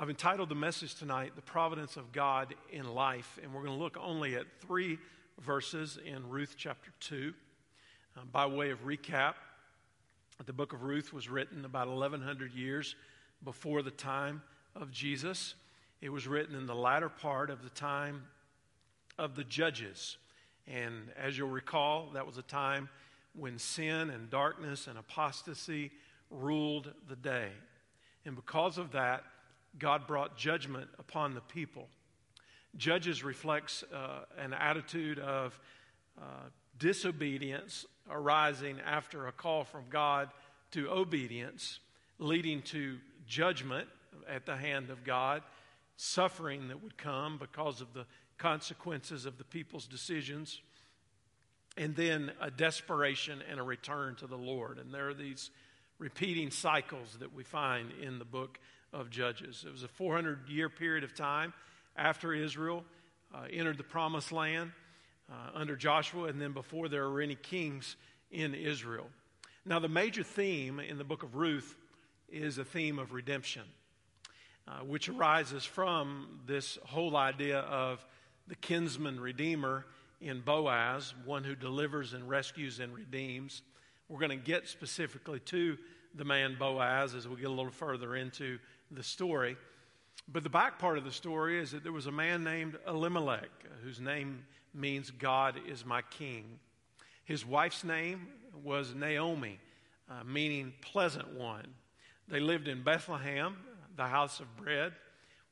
I've entitled the message tonight, The Providence of God in Life, and we're going to look only at three verses in Ruth chapter 2. Uh, by way of recap, the book of Ruth was written about 1100 years before the time of Jesus. It was written in the latter part of the time of the judges. And as you'll recall, that was a time when sin and darkness and apostasy ruled the day. And because of that, God brought judgment upon the people. Judges reflects uh, an attitude of uh, disobedience arising after a call from God to obedience, leading to judgment at the hand of God, suffering that would come because of the consequences of the people's decisions, and then a desperation and a return to the Lord. And there are these repeating cycles that we find in the book of Judges. It was a 400 year period of time after Israel uh, entered the promised land uh, under Joshua, and then before there were any kings in Israel. Now, the major theme in the book of Ruth is a theme of redemption, uh, which arises from this whole idea of the kinsman redeemer in Boaz, one who delivers and rescues and redeems. We're going to get specifically to the man Boaz as we get a little further into the story. But the back part of the story is that there was a man named Elimelech, whose name means God is my king. His wife's name was Naomi, uh, meaning pleasant one. They lived in Bethlehem, the house of bread,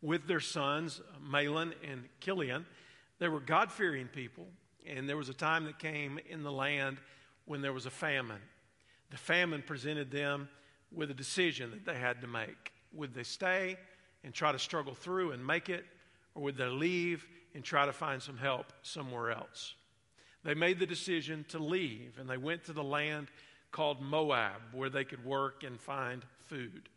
with their sons, Mahlon and Chilion. They were God fearing people, and there was a time that came in the land when there was a famine. The famine presented them with a decision that they had to make. Would they stay and try to struggle through and make it, or would they leave and try to find some help somewhere else? They made the decision to leave, and they went to the land called Moab, where they could work and find food.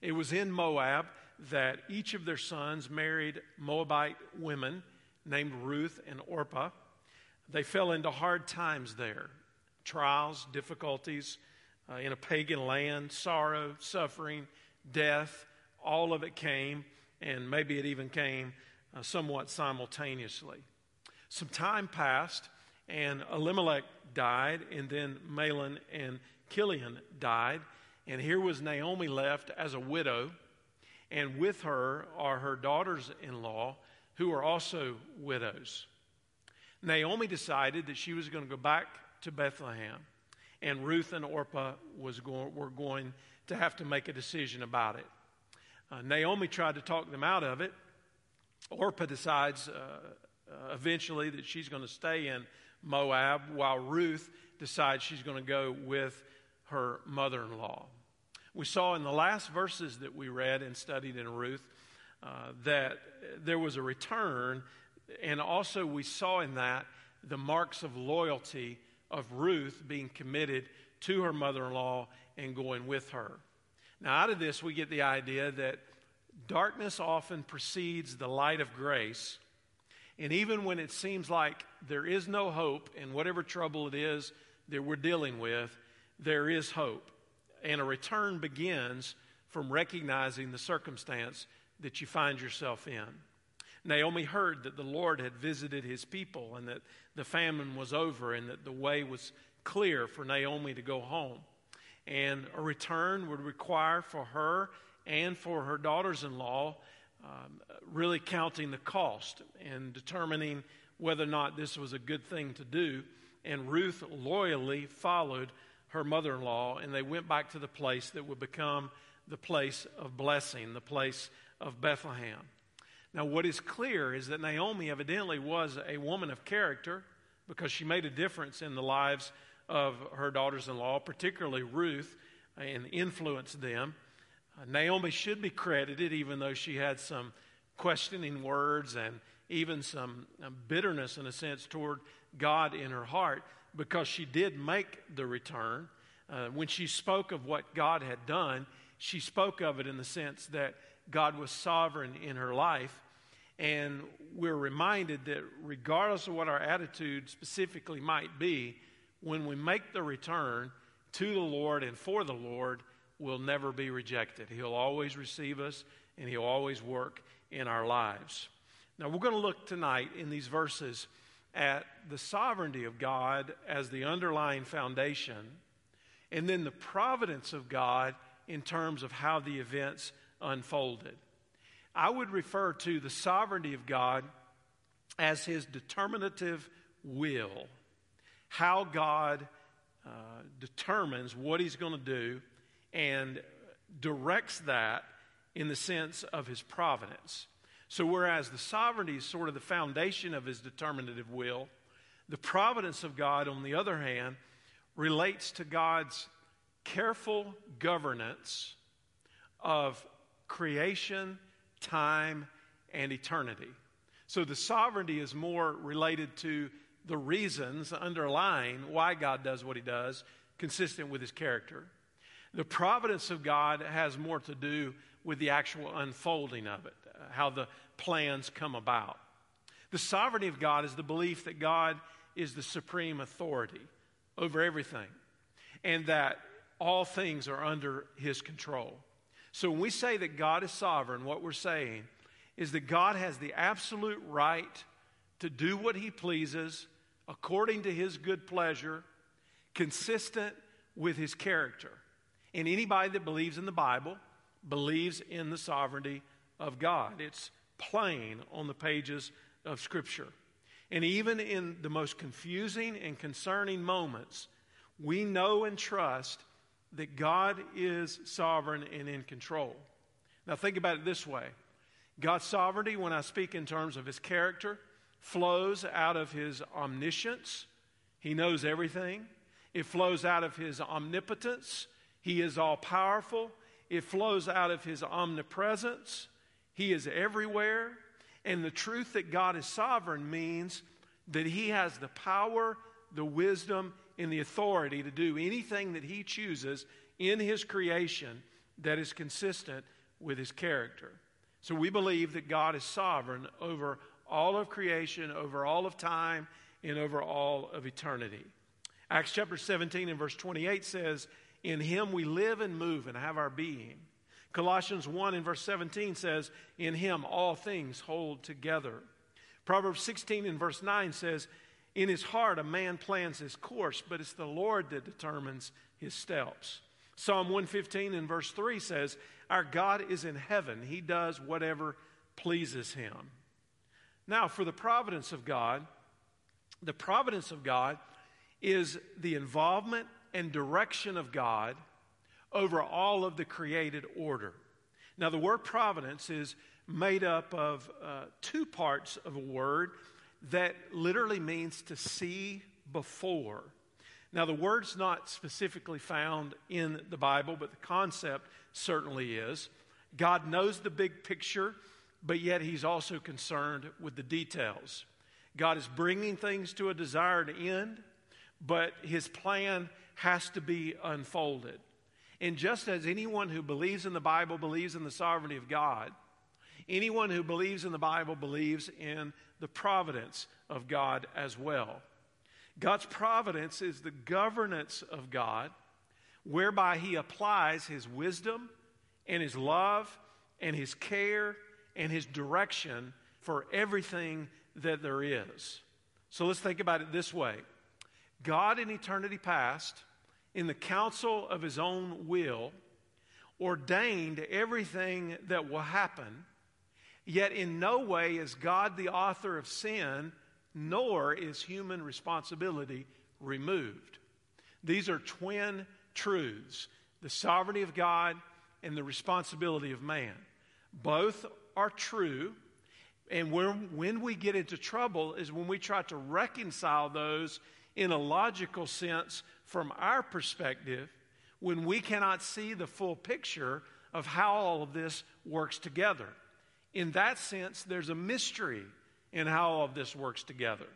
It was in Moab that each of their sons married Moabite women named Ruth and Orpah. They fell into hard times there trials, difficulties uh, in a pagan land, sorrow, suffering, death, all of it came, and maybe it even came uh, somewhat simultaneously. Some time passed, and Elimelech died, and then Mahlon and Chilion died, and here was Naomi left as a widow, and with her are her daughters in law, who are also widows. Naomi decided that she was going to go back to Bethlehem, and Ruth and Orpah was going, were going to have to make a decision about it. Uh, Naomi tried to talk them out of it. Orpah decides uh, uh, eventually that she's going to stay in Moab, while Ruth decides she's going to go with her mother in law. We saw in the last verses that we read and studied in Ruth uh, that there was a return, and also we saw in that the marks of loyalty of Ruth being committed to her mother in law and going with her. Now, out of this, we get the idea that darkness often precedes the light of grace. And even when it seems like there is no hope in whatever trouble it is that we're dealing with, there is hope. And a return begins from recognizing the circumstance that you find yourself in. Naomi heard that the Lord had visited his people and that the famine was over and that the way was clear for Naomi to go home. And a return would require for her and for her daughters in law um, really counting the cost and determining whether or not this was a good thing to do. And Ruth loyally followed her mother in law, and they went back to the place that would become the place of blessing, the place of Bethlehem. Now, what is clear is that Naomi evidently was a woman of character because she made a difference in the lives of her daughters in law, particularly Ruth, and influenced them. Uh, Naomi should be credited, even though she had some questioning words and even some um, bitterness, in a sense, toward God in her heart, because she did make the return. Uh, when she spoke of what God had done, she spoke of it in the sense that God was sovereign in her life. And we're reminded that regardless of what our attitude specifically might be, when we make the return to the Lord and for the Lord, we'll never be rejected. He'll always receive us and He'll always work in our lives. Now, we're going to look tonight in these verses at the sovereignty of God as the underlying foundation, and then the providence of God in terms of how the events unfolded. I would refer to the sovereignty of God as his determinative will, how God uh, determines what he's going to do and directs that in the sense of his providence. So, whereas the sovereignty is sort of the foundation of his determinative will, the providence of God, on the other hand, relates to God's careful governance of creation, time, and eternity. So the sovereignty is more related to the reasons underlying why God does what he does, consistent with his character. The providence of God has more to do with the actual unfolding of it, how the plans come about. The sovereignty of God is the belief that God is the supreme authority over everything and that all things are under his control. So when we say that God is sovereign, what we're saying is that God has the absolute right to do what he pleases according to his good pleasure, consistent with his character. And anybody that believes in the Bible believes in the sovereignty of God. It's plain on the pages of Scripture. And even in the most confusing and concerning moments, we know and trust that God is sovereign and in control. Now, think about it this way God's sovereignty, when I speak in terms of his character, flows out of his omniscience. He knows everything. It flows out of his omnipotence. He is all powerful. It flows out of his omnipresence. He is everywhere. And the truth that God is sovereign means that he has the power, the wisdom, and the authority to do anything that he chooses in his creation that is consistent with his character. So we believe that God is sovereign over all of creation, over all of time, and over all of eternity. Acts chapter 17 and verse 28 says, In him we live and move and have our being. Colossians 1 and verse 17 says, In him all things hold together. Proverbs 16 and verse 9 says, In his heart a man plans his course, but it's the Lord that determines his steps. Psalm 115 and verse 3 says, Our God is in heaven, he does whatever pleases him. Now, for the providence of God, the providence of God is the involvement and direction of God over all of the created order. Now, the word providence is made up of uh, two parts of a word that literally means to see before. Now, the word's not specifically found in the Bible, but the concept certainly is. God knows the big picture, but yet He's also concerned with the details. God is bringing things to a desired end, but His plan has to be unfolded. And just as anyone who believes in the Bible believes in the sovereignty of God, anyone who believes in the Bible believes in the providence of God as well. God's providence is the governance of God, whereby He applies His wisdom and His love and His care and His direction for everything that there is. So let's think about it this way God in eternity past in the counsel of his own will, ordained everything that will happen, yet in no way is God the author of sin, nor is human responsibility removed. These are twin truths the sovereignty of God and the responsibility of man. Both are true. And when, we get into trouble is when we try to reconcile those in a logical sense from our perspective when we cannot see the full picture of how all of this works together. In that sense, there's a mystery in how all of this works together.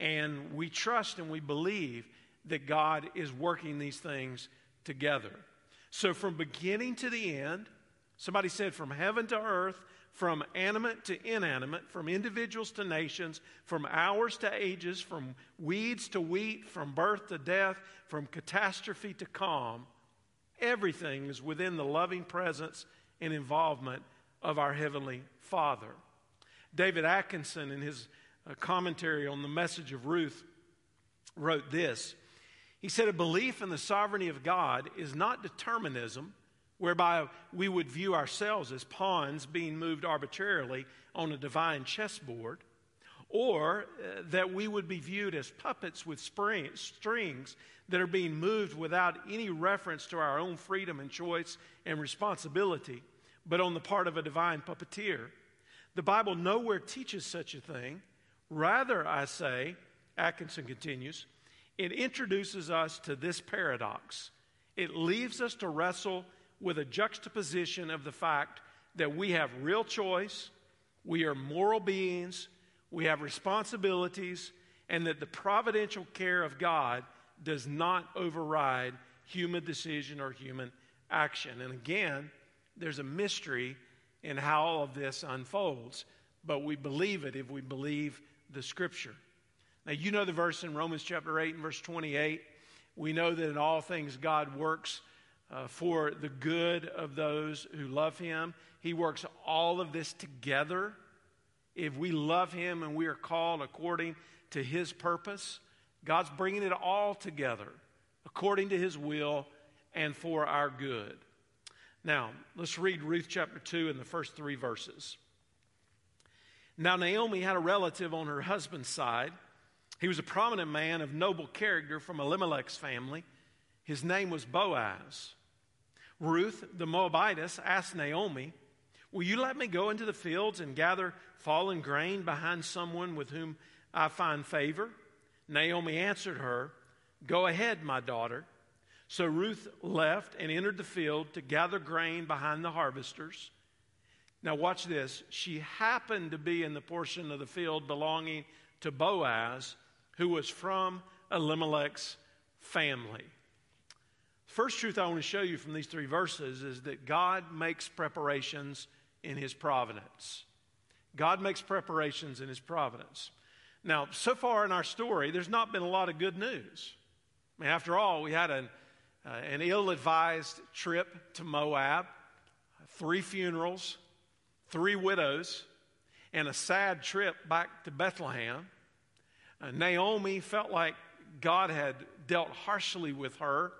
And we trust and we believe that God is working these things together. So, from beginning to the end, somebody said from heaven to earth, from animate to inanimate, from individuals to nations, from hours to ages, from weeds to wheat, from birth to death, from catastrophe to calm, Everything is within the loving presence and involvement of our Heavenly Father. David Atkinson, in his uh, commentary on the message of Ruth, wrote this. He said, A belief in the sovereignty of God is not determinism, whereby we would view ourselves as pawns being moved arbitrarily on a divine chessboard, or uh, that we would be viewed as puppets with spring, strings that are being moved without any reference to our own freedom and choice and responsibility, but on the part of a divine puppeteer. The Bible nowhere teaches such a thing. Rather, I say, Atkinson continues, it introduces us to this paradox. It leaves us to wrestle with a juxtaposition of the fact that we have real choice, we are moral beings, we have responsibilities, and that the providential care of God does not override human decision or human action. And again, there's a mystery in how all of this unfolds, but we believe it if we believe the scripture. Now, you know the verse in Romans chapter 8 and verse 28. We know that in all things God works uh, for the good of those who love him. He works all of this together. If we love him and we are called according to his purpose, God's bringing it all together according to his will and for our good. Now, let's read Ruth chapter 2 in the first three verses. Now, Naomi had a relative on her husband's side. He was a prominent man of noble character from Elimelech's family. His name was Boaz. Ruth, the Moabitess, asked Naomi, Will you let me go into the fields and gather fallen grain behind someone with whom I find favor? Naomi answered her, Go ahead, my daughter. So Ruth left and entered the field to gather grain behind the harvesters. Now, watch this. She happened to be in the portion of the field belonging to Boaz, who was from Elimelech's family. First truth I want to show you from these three verses is that God makes preparations in his providence. God makes preparations in his providence. Now, so far in our story, there's not been a lot of good news. I mean, after all, we had an, uh, an ill advised trip to Moab, three funerals, three widows, and a sad trip back to Bethlehem. Uh, Naomi felt like God had dealt harshly with her.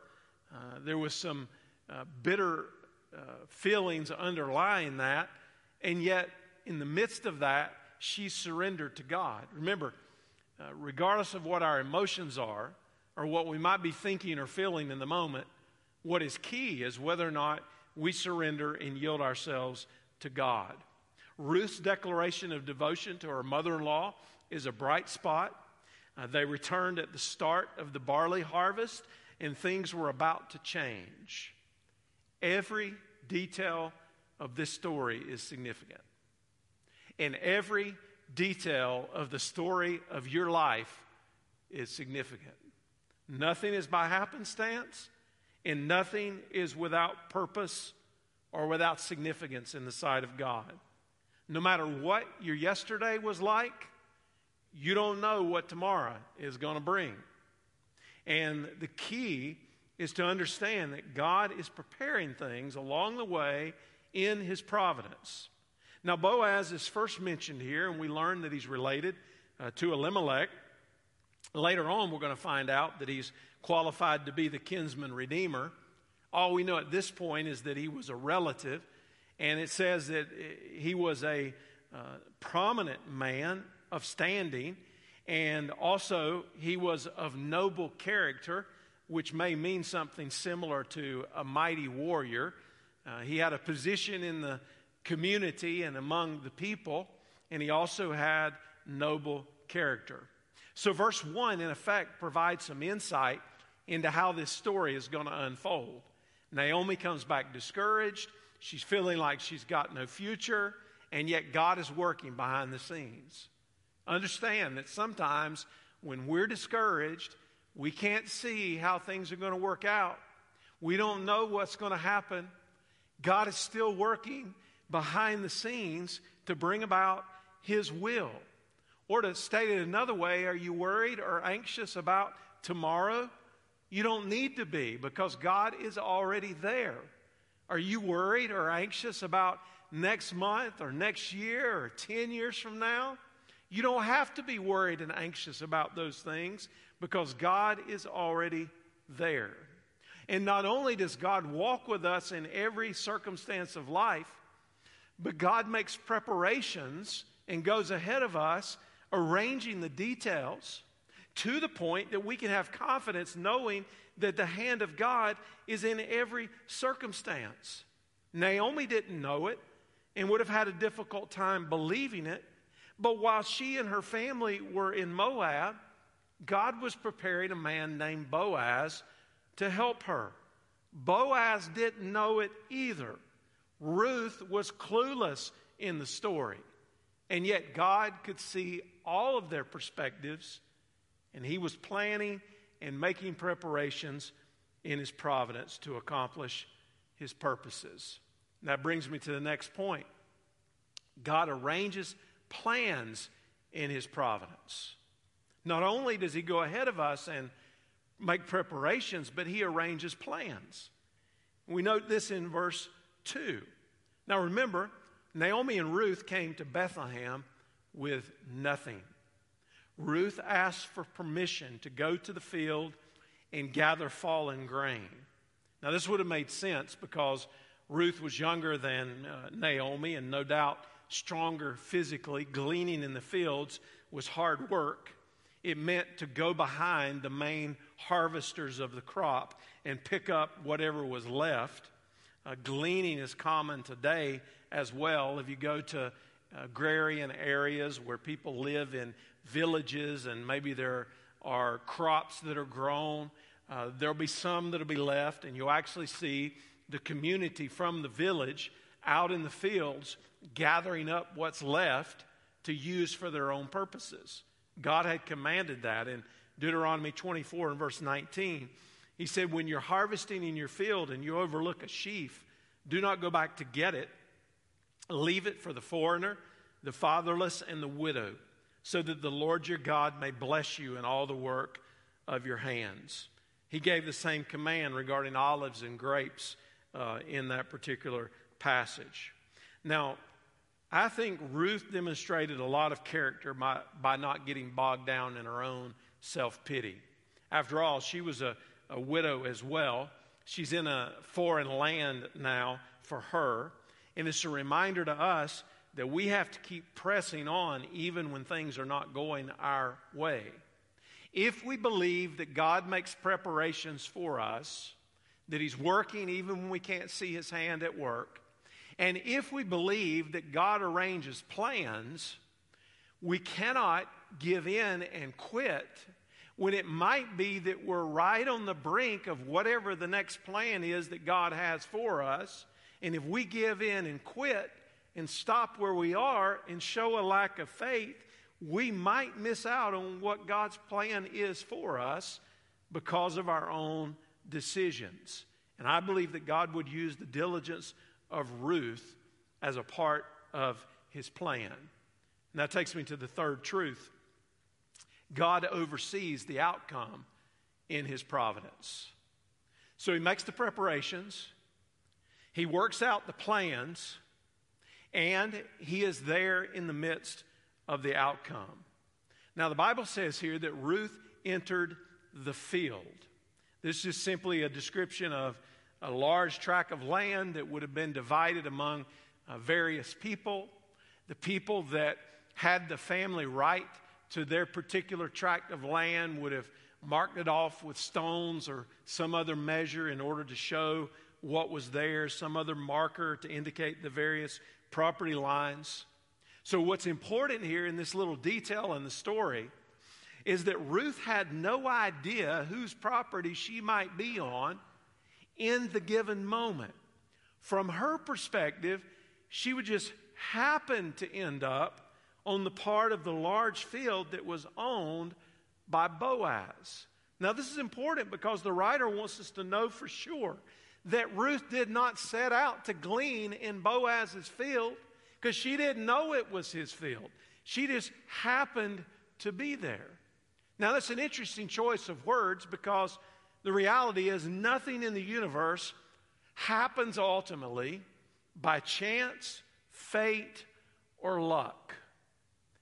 Uh, there was some uh, bitter uh, feelings underlying that, and yet, in the midst of that, she surrendered to God. Remember, uh, regardless of what our emotions are or what we might be thinking or feeling in the moment, what is key is whether or not we surrender and yield ourselves to God. Ruth's declaration of devotion to her mother in law is a bright spot. Uh, they returned at the start of the barley harvest, and things were about to change. Every detail of this story is significant. And every detail of the story of your life is significant. Nothing is by happenstance, and nothing is without purpose or without significance in the sight of God. No matter what your yesterday was like, you don't know what tomorrow is going to bring. And the key is to understand that God is preparing things along the way in His providence. Now, Boaz is first mentioned here, and we learn that he's related uh, to Elimelech. Later on, we're going to find out that he's qualified to be the kinsman redeemer. All we know at this point is that he was a relative, and it says that he was a uh, prominent man of standing, and also he was of noble character, which may mean something similar to a mighty warrior. Uh, he had a position in the community and among the people, and he also had noble character. So, verse 1, in effect, provides some insight into how this story is going to unfold. Naomi comes back discouraged. She's feeling like she's got no future, and yet God is working behind the scenes. Understand that sometimes when we're discouraged, we can't see how things are going to work out. We don't know what's going to happen. God is still working behind the scenes to bring about His will. Or to state it another way, are you worried or anxious about tomorrow? You don't need to be because God is already there. Are you worried or anxious about next month or next year or 10 years from now? You don't have to be worried and anxious about those things because God is already there. And not only does God walk with us in every circumstance of life, but God makes preparations and goes ahead of us, arranging the details to the point that we can have confidence knowing that the hand of God is in every circumstance. Naomi didn't know it and would have had a difficult time believing it. But while she and her family were in Moab, God was preparing a man named Boaz to help her. Boaz didn't know it either. Ruth was clueless in the story. And yet God could see all of their perspectives, and He was planning and making preparations in His providence to accomplish His purposes. And that brings me to the next point God arranges plans in His providence. Not only does He go ahead of us and make preparations, but He arranges plans. We note this in verse 2. Now remember, Naomi and Ruth came to Bethlehem with nothing. Ruth asked for permission to go to the field and gather fallen grain. Now, this would have made sense because Ruth was younger than uh, Naomi and no doubt stronger physically. Gleaning in the fields was hard work. It meant to go behind the main harvesters of the crop and pick up whatever was left. Uh, gleaning is common today as well. If you go to agrarian areas where people live in villages and maybe there are crops that are grown, uh, there'll be some that'll be left, and you'll actually see the community from the village out in the fields gathering up what's left to use for their own purposes. God had commanded that in Deuteronomy 24 and verse 19. He said, When you're harvesting in your field and you overlook a sheaf, do not go back to get it. Leave it for the foreigner, the fatherless, and the widow, so that the Lord your God may bless you in all the work of your hands. He gave the same command regarding olives and grapes uh, in that particular passage. Now, I think Ruth demonstrated a lot of character by, by not getting bogged down in her own self pity. After all, she was a a widow as well. She's in a foreign land now for her. And it's a reminder to us that we have to keep pressing on even when things are not going our way. If we believe that God makes preparations for us, that He's working even when we can't see His hand at work, and if we believe that God arranges plans, we cannot give in and quit when it might be that we're right on the brink of whatever the next plan is that God has for us. And if we give in and quit and stop where we are and show a lack of faith, we might miss out on what God's plan is for us because of our own decisions. And I believe that God would use the diligence of Ruth as a part of his plan. And that takes me to the third truth God oversees the outcome in his providence. So he makes the preparations, he works out the plans, and he is there in the midst of the outcome. Now, the Bible says here that Ruth entered the field. This is simply a description of a large tract of land that would have been divided among uh, various people. The people that had the family right to their particular tract of land would have marked it off with stones or some other measure in order to show what was there, some other marker to indicate the various property lines. So, what's important here in this little detail in the story is that Ruth had no idea whose property she might be on in the given moment. From her perspective, she would just happen to end up on the part of the large field that was owned by Boaz. Now, this is important because the writer wants us to know for sure that Ruth did not set out to glean in Boaz's field because she didn't know it was his field. She just happened to be there. Now, that's an interesting choice of words because The reality is, nothing in the universe happens ultimately by chance, fate, or luck.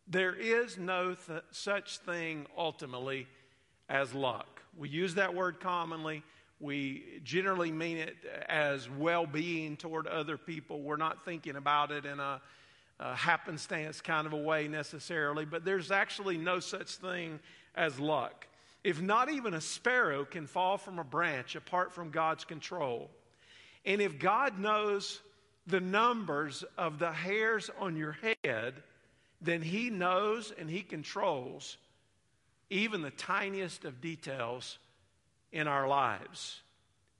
There is no th- such thing ultimately as luck. We use that word commonly. We generally mean it as well being toward other people. We're not thinking about it in a, a, happenstance kind of a way necessarily, but there's actually no such thing as luck. If not even a sparrow can fall from a branch apart from God's control, and if God knows the numbers of the hairs on your head, then He knows and He controls even the tiniest of details in our lives.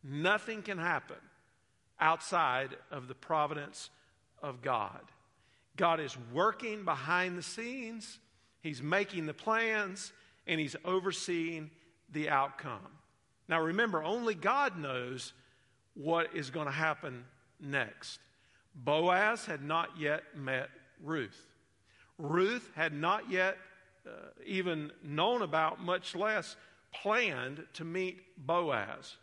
Nothing can happen outside of the providence of God. God is working behind the scenes, He's making the plans, and He's overseeing the outcome. Now remember, only God knows what is going to happen next. Boaz had not yet met Ruth. Ruth had not yet uh, even known about, much less planned to meet Boaz.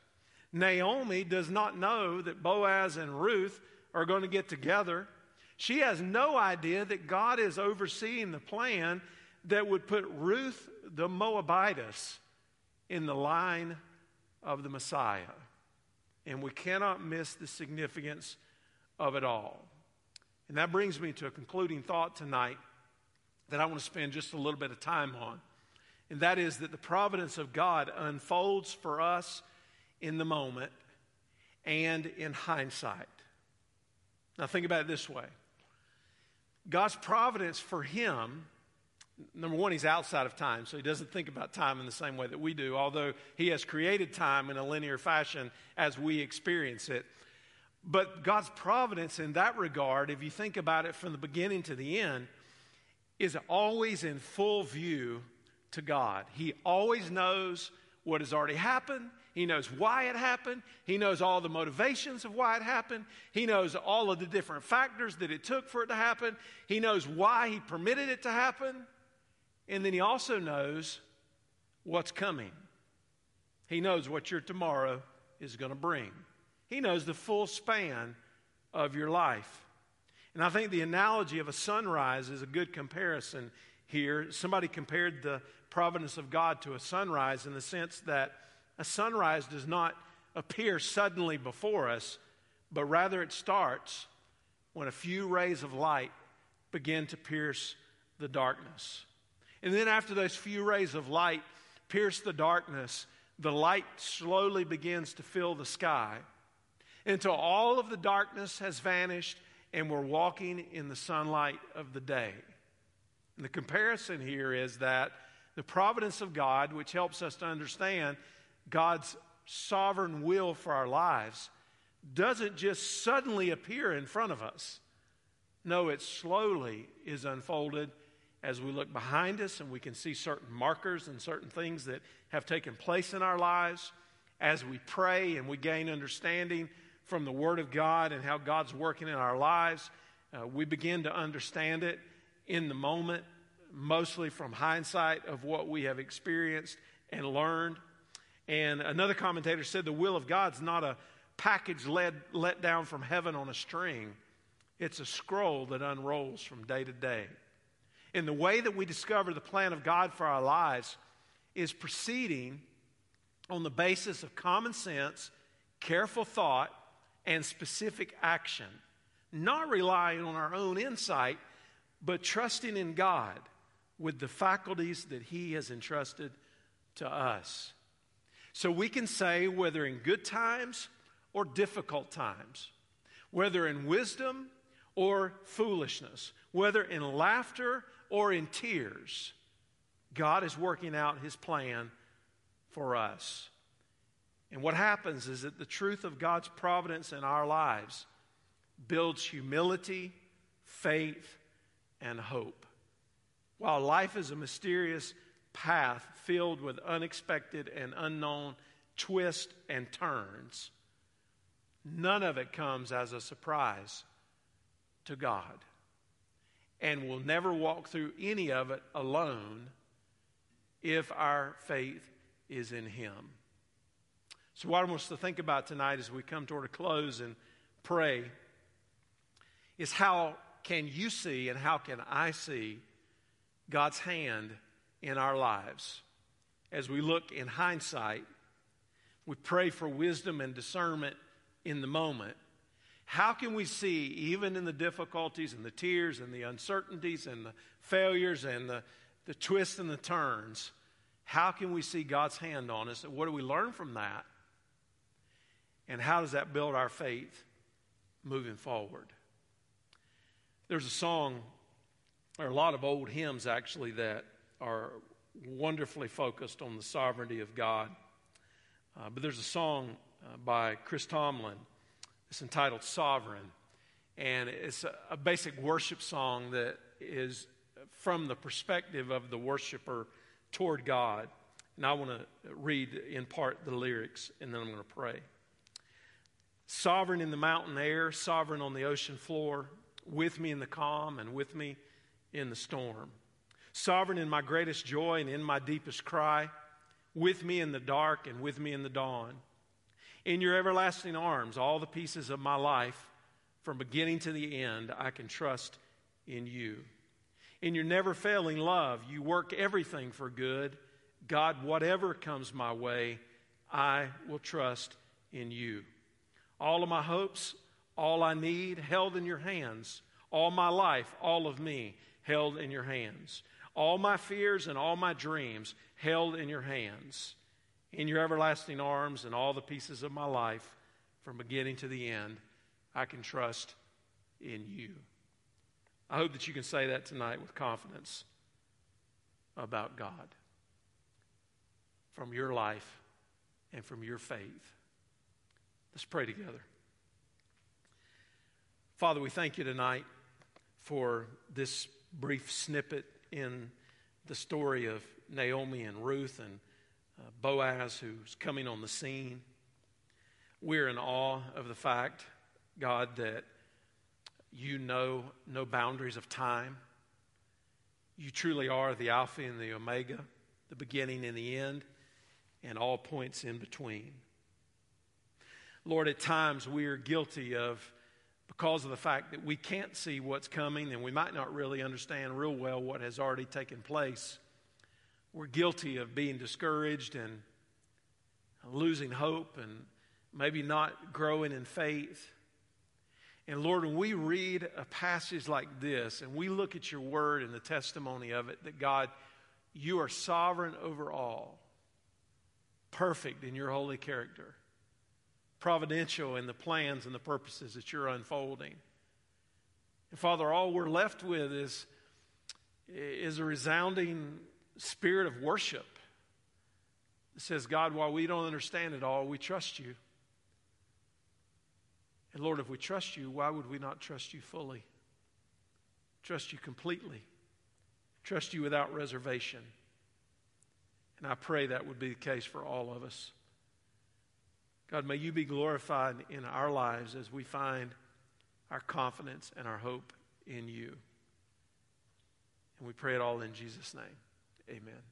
Naomi does not know that Boaz and Ruth are going to get together. She has no idea that God is overseeing the plan that would put Ruth the Moabitess in the line of the Messiah. And we cannot miss the significance of it all. And that brings me to a concluding thought tonight that I want to spend just a little bit of time on. And that is that the providence of God unfolds for us in the moment and in hindsight. Now, think about it this way God's providence for him, number one, he's outside of time, so he doesn't think about time in the same way that we do, although he has created time in a linear fashion as we experience it. But God's providence in that regard, if you think about it from the beginning to the end, is always in full view to God. He always knows what has already happened. He knows why it happened. He knows all the motivations of why it happened. He knows all of the different factors that it took for it to happen. He knows why He permitted it to happen. And then He also knows what's coming. He knows what your tomorrow is going to bring. He knows the full span of your life. And I think the analogy of a sunrise is a good comparison here. Somebody compared the providence of God to a sunrise in the sense that a sunrise does not appear suddenly before us, but rather it starts when a few rays of light begin to pierce the darkness. And then, after those few rays of light pierce the darkness, the light slowly begins to fill the sky until all of the darkness has vanished and we're walking in the sunlight of the day. And the comparison here is that the providence of God, which helps us to understand God's sovereign will for our lives, doesn't just suddenly appear in front of us. No, it slowly is unfolded as we look behind us and we can see certain markers and certain things that have taken place in our lives. As we pray and we gain understanding from the Word of God and how God's working in our lives. Uh, we begin to understand it in the moment, mostly from hindsight of what we have experienced and learned. And another commentator said the will of God's not a package led, let down from heaven on a string, it's a scroll that unrolls from day to day. And the way that we discover the plan of God for our lives is proceeding on the basis of common sense, careful thought, and specific action, not relying on our own insight, but trusting in God with the faculties that He has entrusted to us. So we can say, whether in good times or difficult times, whether in wisdom or foolishness, whether in laughter or in tears, God is working out His plan for us. And what happens is that the truth of God's providence in our lives builds humility, faith, and hope. While life is a mysterious path filled with unexpected and unknown twists and turns, none of it comes as a surprise to God. And we'll never walk through any of it alone if our faith is in Him. So, what I want us to think about tonight as we come toward a close and pray is how can you see and how can I see God's hand in our lives? As we look in hindsight, we pray for wisdom and discernment in the moment. How can we see, even in the difficulties and the tears and the uncertainties and the failures and the, the twists and the turns, how can we see God's hand on us? And what do we learn from that? And how does that build our faith moving forward? There's a song, or a lot of old hymns actually, that are wonderfully focused on the sovereignty of God. Uh, but there's a song uh, by Chris Tomlin. It's entitled Sovereign. And it's a, basic worship song that is from the perspective of the worshiper toward God. And I want to read in part the lyrics, and then I'm going to pray. Sovereign in the mountain air, sovereign on the ocean floor, with me in the calm and with me in the storm. Sovereign in my greatest joy and in my deepest cry, with me in the dark and with me in the dawn. In your everlasting arms, all the pieces of my life, from beginning to the end, I can trust in you. In your never failing love, you work everything for good. God, whatever comes my way, I will trust in you. All of my hopes all I need held in your hands. All my life, all of me held in your hands. All my fears and all my dreams held in your hands. In your everlasting arms and all the pieces of my life, from beginning to the end, I can trust in you. I hope that you can say that tonight with confidence about God from your life and from your faith. Let's pray together. Father, we thank you tonight for this brief snippet in the story of Naomi and Ruth and uh, Boaz, who's coming on the scene. We're in awe of the fact, God, that you know no boundaries of time. You truly are the Alpha and the Omega, the beginning and the end, and all points in between. Lord, at times we are guilty of because of the fact that we can't see what's coming and we might not really understand real well what has already taken place. We're guilty of being discouraged and losing hope and maybe not growing in faith. And Lord, when we read a passage like this and we look at your word and the testimony of it, that God, you are sovereign over all, perfect in your holy character providential in the plans and the purposes that you're unfolding. And Father, all we're left with is, is a resounding spirit of worship that says, God, while we don't understand it all, we trust you. And Lord, if we trust you, why would we not trust you fully? Trust you completely. Trust you without reservation. And I pray that would be the case for all of us. God, may you be glorified in our lives as we find our confidence and our hope in you. And we pray it all in Jesus' name. Amen.